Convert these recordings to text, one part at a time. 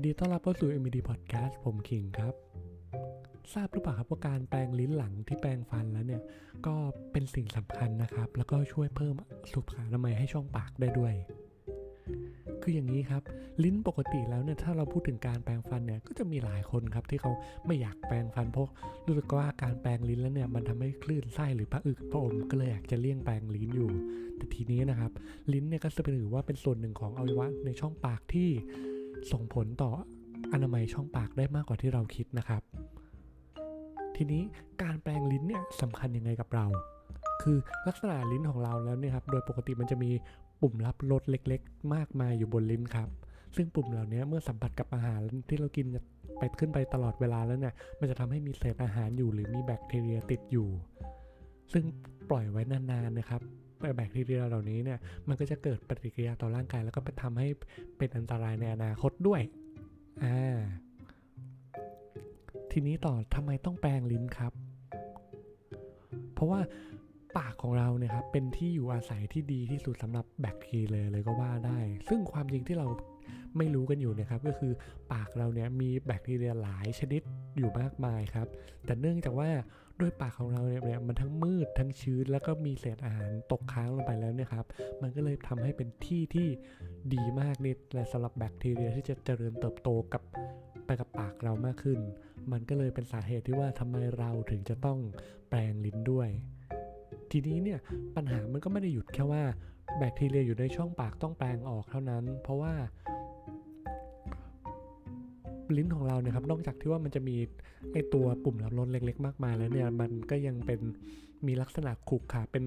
ินดีต้อนรับเข้าสู่ MD Podcast ผมคิงครับ ทราบหรือเปล่าครับว่าการแปรงลิ้นหลังที่แปรงฟันแล้วเนี่ย ก็เป็นสิ่งสำคัญนะครับ แล้วก็ช่วยเพิ่มสุขอนามัยให้ช่องปากได้ด้วย คืออย่างนี้ครับ ลิ้นปกติแล้วเนี่ยถ้าเราพูดถึงการแปรงฟันเนี่ยก็จะมีหลายคนครับที่เขาไม่อยากแปรงฟันเพราะรู้สึกว่าการแปรงลิ้นแล้วเนี่ยมันทำให้คลื่นไส้หรือพระอึกพระอมก็เลยอยากจะเลี่ยงแปรงลิ้นอยู่ แต่ทีนี้นะครับ ลิ้นเนี่ยก็จะเป็นถือว่าเป็นส่วนหนึ่งของอวัยวะในช่องปากที่ ส่งผลต่ออนามัยช่องปากได้มากกว่าที่เราคิดนะครับ ทีนี้การแปรงลิ้นเนี่ยสำคัญยังไงกับเรา คือลักษณะลิ้นของเราแล้วเนี่ยครับโดยปกติมันจะมีปุ่มรับรสเล็ก ๆ มากมายอยู่บนลิ้นครับ ซึ่งปุ่มเหล่านี้เมื่อสัมผัสกับอาหารที่เรากินไปขึ้นไปตลอดเวลาแล้วเนี่ยมันจะทำให้มีเศษอาหารอยู่หรือมีแบคทีเรียติดอยู่ ซึ่งปล่อยไว้นานๆนะครับ แบคทีเรียเหล่านี้เนี่ยมันก็จะเกิดปฏิกิริยาต่อร่างกาย แล้วก็ไปทำให้เป็นอันตรายในอนาคตด้วยอ่าทีนี้ต่อทำไมต้องแปรงลิ้นครับ เพราะว่าปากของเราเนี่ยครับเป็นที่อยู่อาศัยที่ดีที่สุดสำหรับแบคทีเรียเลยก็ว่าได้ ซึ่งความจริงที่เราไม่รู้กันอยู่นะครับก็คือปากเราเนี่ยมีแบคทีเรียหลายชนิดอยู่มากมายครับ แต่เนื่องจากว่า ด้วยปากของเราเนี่ยมันทั้งมืดทั้งชื้น แล้วก็มีเศษอาหารตกค้างลงไปแล้วเนี่ยครับ มันก็เลยทำให้เป็นที่ที่ดีมากนี่และสำหรับแบคทีเรียที่จะเจริญเติบโตกับไปกับปากเรามากขึ้น มันก็เลยเป็นสาเหตุที่ว่าทำไมเราถึงจะต้องแปรงลิ้นด้วย ทีนี้เนี่ยปัญหามันก็ไม่ได้หยุดแค่ว่าแบคทีเรียอยู่ในช่องปากต้องแปรงออกเท่านั้น เพราะว่า ลิ้นของเราเนี่ยครับนอกจากที่ว่ามันจะมีไอตัวปุ่มรับรสเล็ก ๆ มากมายแล้วเนี่ยมันก็ยังเป็นมีลักษณะขรุขระเป็น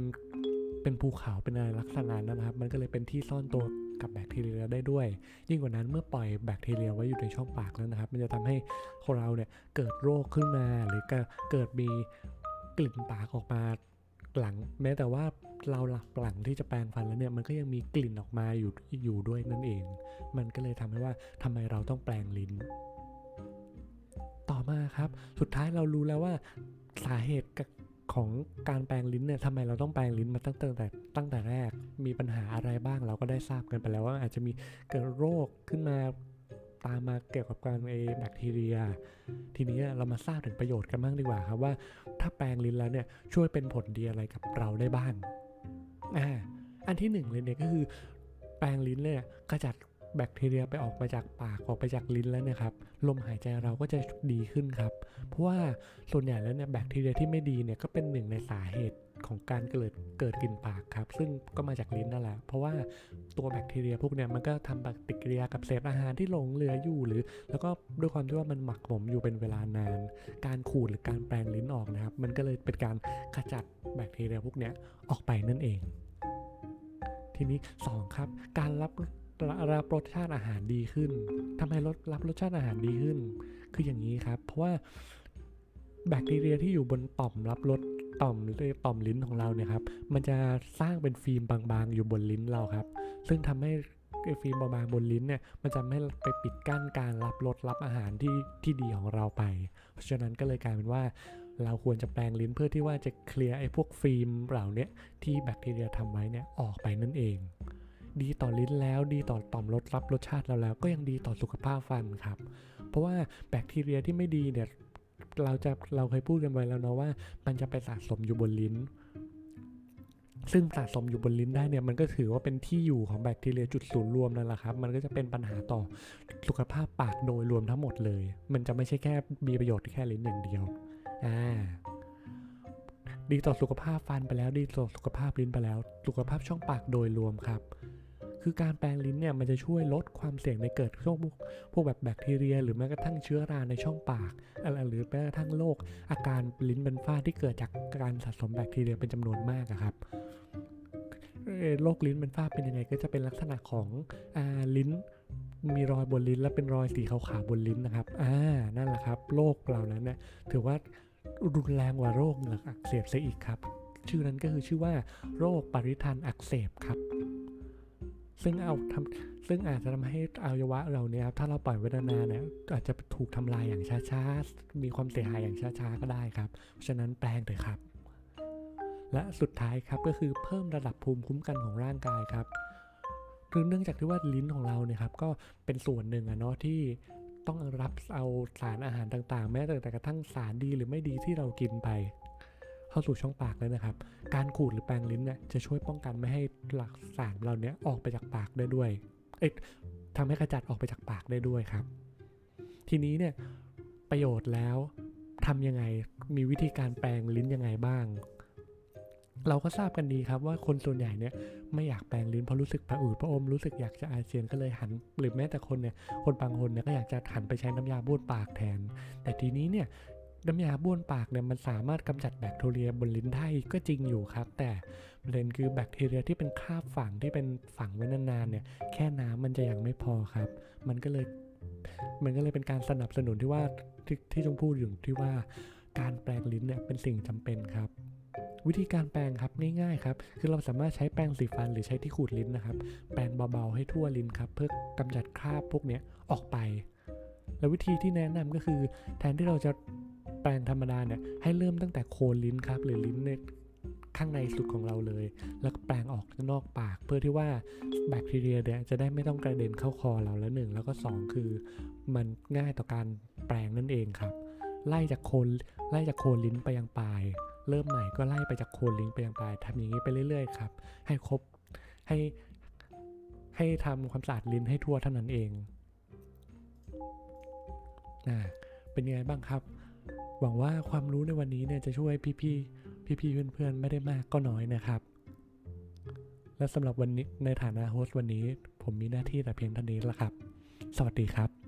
เป็นภูเขาเป็นอะไรลักษณะนั้นนะครับ มันก็เลยเป็นที่ซ่อนตัวกับแบคทีเรียได้ด้วย ยิ่งกว่านั้นเมื่อปล่อยแบคทีเรียไว้อยู่ในช่องปากแล้วนะครับ มันจะทำให้คนเราเนี่ยเกิดโรคขึ้นมาหรือเกิดมีกลิ่นปากออกมาหลัง แม้แต่ว่าเราหลับหลังที่จะแปรงฟันแล้วเนี่ยมันก็ยังมีกลิ่นออกมาอยู่อยู่ด้วยนั่นเอง มันก็เลยทำให้ว่าทำไมเราต้องแปรงลิ้น มาครับ สุดท้ายเรารู้แล้วว่าสาเหตุของการแปลงลิ้นเนี่ยทำไมเราต้องแปลงลิ้นมาตั้งแต่ตั้งแต่แรก มีปัญหาอะไรบ้างเราก็ได้ทราบกันไปแล้วว่าอาจจะมีเกิดโรคขึ้นมาตามมาเกี่ยวกับการเอแบคทีเรีย ทีนี้เรามาทราบถึงประโยชน์กันบ้างดีกว่าครับว่า ถ้าแปลงลิ้นแล้วเนี่ยช่วยเป็นผลดีอะไรกับเราได้บ้างอ่าอันที่หนึ่งเลยเนี่ยก็คือแปลงลิ้นเนี่ยขจัด แบคทีเรียไปออกมาจากปากออกไปจากลิ้นแล้วนะครับลมหายใจเราก็จะดีขึ้นครับ เพราะว่าส่วนใหญ่แล้วเนี่ยแบคทีเรียที่ไม่ดีเนี่ยก็เป็นหนึ่งในสาเหตุของการเกิดเกิดกลิ่นปากครับ ซึ่งก็มาจากลิ้นนั่นแหละ เพราะว่าตัวแบคทีเรียพวกเนี่ยมันก็ทำปฏิกิริยากับเศษอาหารที่หลงเหลืออยู่หรือ แล้วก็ด้วยความที่ว่ามันหมักหมมอยู่เป็นเวลานาน การขูดหรือการแปรงลิ้นออกนะครับ มันก็เลยเป็นการขจัดแบคทีเรียพวกเนี้ยออกไปนั่นเอง ทีนี้ 2 ครับ การรับ รับรสชาติอาหารดีขึ้นทำให้รสรับรสชาติอาหารดีขึ้น คืออย่างนี้ครับ เพราะว่าแบคทีเรียที่อยู่บนต่อมรับรสต่อมหรือต่อมลิ้นของเราเนี่ยครับ มันจะสร้างเป็นฟิล์มบางๆ อยู่บนลิ้นเราครับ ซึ่งทำให้ฟิล์มบางๆบนลิ้นเนี่ย มันจะไม่ไปปิดกั้นการรับรสรับอาหารที่ที่ดีของเราไป เพราะฉะนั้นก็เลยกลายเป็นว่าเราควรจะแปลงลิ้นเพื่อที่ว่าจะเคลียร์ไอ้พวกฟิล์มเหล่านี้ที่แบคทีเรียทำไว้เนี่ยออกไปนั่นเอง ดีต่อลิ้นแล้วดีต่อต่อมรสรับรสชาติเราแล้ว ก็ยังดีต่อสุขภาพฟันครับ เพราะว่าแบคทีเรียที่ไม่ดีเนี่ยเราจะเราเคยพูดกันไว้แล้วเนาะว่า มันจะไปสะสมอยู่บนลิ้น ซึ่งสะสมอยู่บนลิ้นได้เนี่ยมันก็ถือว่าเป็นที่อยู่ของแบคทีเรียจุดศูนย์รวมนั่นแหละครับ มันก็จะเป็นปัญหาต่อสุขภาพปากโดยรวมทั้งหมดเลย มันจะไม่ใช่แค่มีประโยชน์แค่ลิ้นอย่างเดียวอ่าดีต่อสุขภาพฟันไปแล้วดีต่อสุขภาพลิ้นไปแล้ว สุขภาพช่องปากโดยรวมครับ คือการแปลงลิ้นเนี่ยมันจะช่วยลดความเสี่ยงในเกิดช่วงพวกแบบแบคทีเรีย หรือแม้กระทั่งเชื้อราในช่องปากอะไรหรือแม้กระทั่งโรคอาการลิ้นเป็นฝ้าที่เกิดจากการสะสมแบคทีเรียเป็นจำนวนมากครับโรคลิ้นเป็นฝ้าเป็นยังไงก็จะเป็นลักษณะของอลิ้นมีรอยบนลิ้นและเป็นรอยสีขาวๆบนลิ้นนะครับ อ่า นั่นแหละครับ โรคเหล่านั้นเนี่ยถือว่ารุนแรงกว่าโรคเหงือกอักเสบซะอีกครับ ชื่อนั้นก็คือชื่อว่า โรคปริทันอักเสบครับ ซึ่งเอาทำซึ่งอาจจะทำให้อวัยวะเราเนี่ยครับถ้าเราปล่อยไว้นานๆเนี่ยอาจจะถูกทำลายอย่างช้าๆ มีความเสียหายอย่างช้าๆก็ได้ครับ เพราะฉะนั้นแปลงเถอะครับ และสุดท้ายครับก็คือเพิ่มระดับภูมิคุ้มกันของร่างกายครับคือเนื่องจากที่ว่าลิ้นของเราเนี่ยครับก็เป็นส่วนหนึ่งอะเนาะที่ต้องรับเอาสารอาหารต่างๆ แม้แต่กระทั่งสารดีหรือไม่ดีที่เรากินไป เข้าสู่ช่องปากเลยนะครับ การขูดหรือแปรงลิ้นเนี่ยจะช่วยป้องกันไม่ให้หลักสารเรานี้ออกไปจากปากได้ด้วยเอ๊ะทำให้ขจัดออกไปจากปากได้ด้วยครับ ทีนี้เนี่ยประโยชน์แล้วทำยังไงมีวิธีการแปรงลิ้นยังไงบ้าง เราก็ทราบกันดีครับว่าคนส่วนใหญ่เนี่ยไม่อยากแปรงลิ้นเพราะรู้สึกผะอืดผะอมรู้สึกอยากจะอาเจียนก็เลยหัน หรือแม้แต่คนเนี่ยคนบางคนเนี่ยก็อยากจะหันไปใช้น้ำยาบ้วนปากแทน แต่ทีนี้เนี่ย น้ำยาบ้วนปากเนี่ยมันสามารถกำจัดแบคทีเรียบนลิ้นได้ก็จริงอยู่ครับ แต่ประเด็นคือแบคทีเรียที่เป็นคราบฝังที่เป็นฝังไว้นานๆเนี่ยแค่น้ำมันจะยังไม่พอครับ มันก็เลยมันก็เลยเป็นการสนับสนุนที่ว่าที่ที่ชมพูดอยู่ที่ว่าการแปรงลิ้นเนี่ยเป็นสิ่งจำเป็นครับ วิธีการแปรงครับง่ายๆครับ คือเราสามารถใช้แปรงสีฟันหรือใช้ที่ขูดลิ้นนะครับ แปรงเบาๆให้ทั่วลิ้นครับ เพื่อกำจัดคราบพวกเนี้ยออกไป แล้ววิธีที่แนะนำก็คือ แทนที่เราจะ แปรงธรรมดาเนี่ยให้เริ่มตั้งแต่โคนลิ้นครับ หรือลิ้นในข้างในสุดของเราเลย แล้วแปรงออกนอกปาก เพื่อที่ว่าแบคทีเรียเนี่ยจะได้ไม่ต้องกระเด็นเข้าคอเราแล้วหนึ่งแล้วก็สองคือ มันง่ายต่อการแปรงนั่นเองครับ ไล่จากโคนไล่จากโคนลิ้นไปยังปลาย เริ่มใหม่ก็ไล่ไปจากโคนลิ้นไปยังปลายทำอย่างนี้ไปเรื่อยๆครับให้ครบให้ให้ทำความสะอาดลิ้นให้ทั่วเท่านั้นเองอ่าเป็นยังไงบ้างครับ หวังว่าความรู้ในวันนี้เนี่ยจะช่วยพี่ๆพี่ๆเพื่อนๆไม่ได้มากก็น้อยนะครับ และสำหรับวันนี้ในฐานะโฮสต์วันนี้ ผมมีหน้าที่แต่เพียงเท่านี้ละครับ สวัสดีครับ